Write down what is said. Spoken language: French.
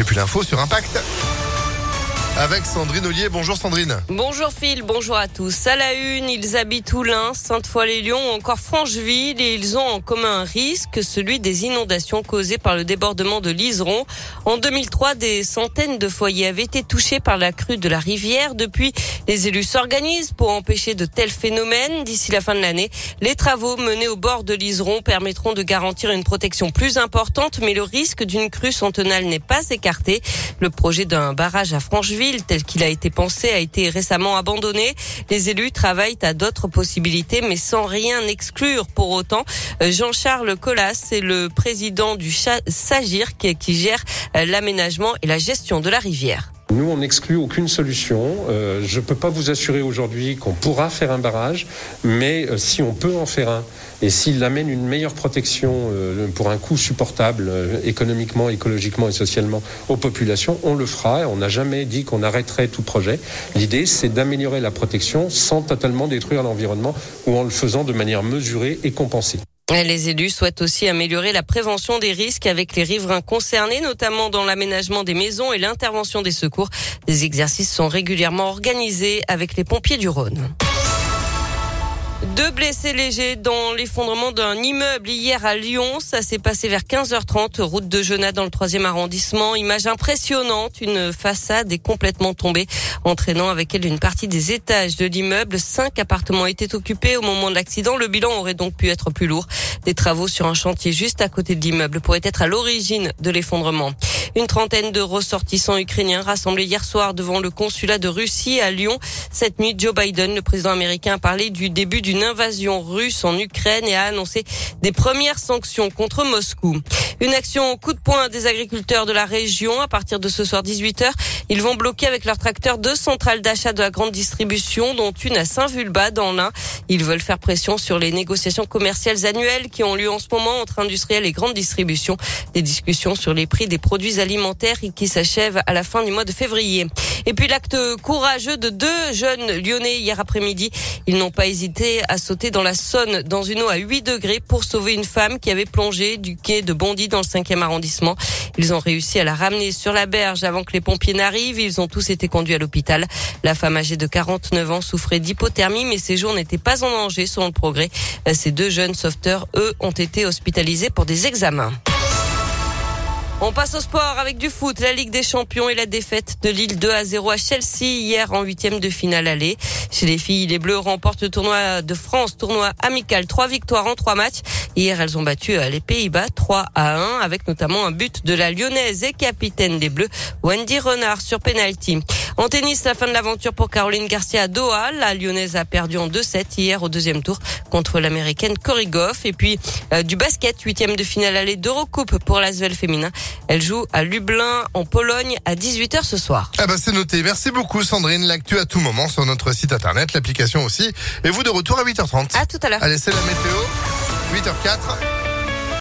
Et puis l'info sur Impact avec Sandrine Ollier. Bonjour Sandrine. Bonjour Phil, bonjour à tous. À la une, ils habitent Oulin, Sainte-Foy-les-Lyons ou encore Francheville et ils ont en commun un risque, celui des inondations causées par le débordement de l'Iseron. En 2003, des centaines de foyers avaient été touchés par la crue de la rivière. Depuis, les élus s'organisent pour empêcher de tels phénomènes. D'ici la fin de l'année, les travaux menés au bord de l'Iseron permettront de garantir une protection plus importante, mais le risque d'une crue centenale n'est pas écarté. Le projet d'un barrage à Francheville tel qu'il a été pensé a été récemment abandonné. Les élus travaillent à d'autres possibilités, mais sans rien exclure pour autant. Euh, Jean-Charles Collas est le président du SAGIR qui gère euh, l'aménagement et la gestion de la rivière. Nous, on n'exclut aucune solution. Euh, je ne peux pas vous assurer aujourd'hui qu'on pourra faire un barrage, mais euh, si on peut en faire un, et s'il amène une meilleure protection euh, pour un coût supportable économiquement, écologiquement et socialement aux populations, on le fera. On n'a jamais dit qu'on arrêterait tout projet. L'idée, c'est d'améliorer la protection sans totalement détruire l'environnement ou en le faisant de manière mesurée et compensée. Les élus souhaitent aussi améliorer la prévention des risques avec les riverains concernés, notamment dans l'aménagement des maisons et l'intervention des secours. Des exercices sont régulièrement organisés avec les pompiers du Rhône. Deux blessés légers dans l'effondrement d'un immeuble hier à Lyon. Ça s'est passé vers 15h30, route de Genat dans le troisième arrondissement. Image impressionnante, une façade est complètement tombée, entraînant avec elle une partie des étages de l'immeuble. Cinq appartements étaient occupés au moment de l'accident. Le bilan aurait donc pu être plus lourd. Des travaux sur un chantier juste à côté de l'immeuble pourraient être à l'origine de l'effondrement. Une trentaine de ressortissants ukrainiens rassemblés hier soir devant le consulat de Russie à Lyon. Cette nuit, Joe Biden, le président américain, a parlé du début d'une invasion russe en Ukraine et a annoncé des premières sanctions contre Moscou. Une action coup de poing des agriculteurs de la région. À partir de ce soir 18h, ils vont bloquer avec leurs tracteurs deux centrales d'achat de la grande distribution, dont une à Saint-Vulbas dans l'Ain. Ils veulent faire pression sur les négociations commerciales annuelles qui ont lieu en ce moment entre industriels et grandes distributions. Des discussions sur les prix des produits alimentaire qui s'achève à la fin du mois de février. Et puis l'acte courageux de deux jeunes lyonnais hier après-midi. Ils n'ont pas hésité à sauter dans la Saône dans une eau à 8 degrés pour sauver une femme qui avait plongé du quai de Bondy dans le 5e arrondissement. Ils ont réussi à la ramener sur la berge avant que les pompiers n'arrivent. Ils ont tous été conduits à l'hôpital. La femme âgée de 49 ans souffrait d'hypothermie, mais ses jours n'étaient pas en danger selon le progrès. Ces deux jeunes sauveteurs, eux, ont été hospitalisés pour des examens. On passe au sport avec du foot, la Ligue des Champions et la défaite de Lille 2 à 0 à Chelsea hier en huitième de finale aller. Chez les filles, les Bleus remportent le tournoi de France, tournoi amical, trois victoires en trois matchs. Hier, elles ont battu euh, les Pays-Bas 3 à 1 avec notamment un but de la lyonnaise et capitaine des Bleus, Wendy Renard sur penalty. En tennis, la fin de l'aventure pour Caroline Garcia à Doha. La lyonnaise a perdu en 2-7 hier au deuxième tour contre l'américaine Cory Goff. Et puis euh, du basket, huitième de finale aller d'Eurocoupe pour l'Asvel féminin. Elle joue à Lublin en Pologne à 18h ce soir. Ah bah c'est noté. Merci beaucoup Sandrine. L'actu à tout moment sur notre site internet, l'application aussi. Et vous de retour à 8h30. À tout à l'heure. Allez, c'est la météo. 8h04.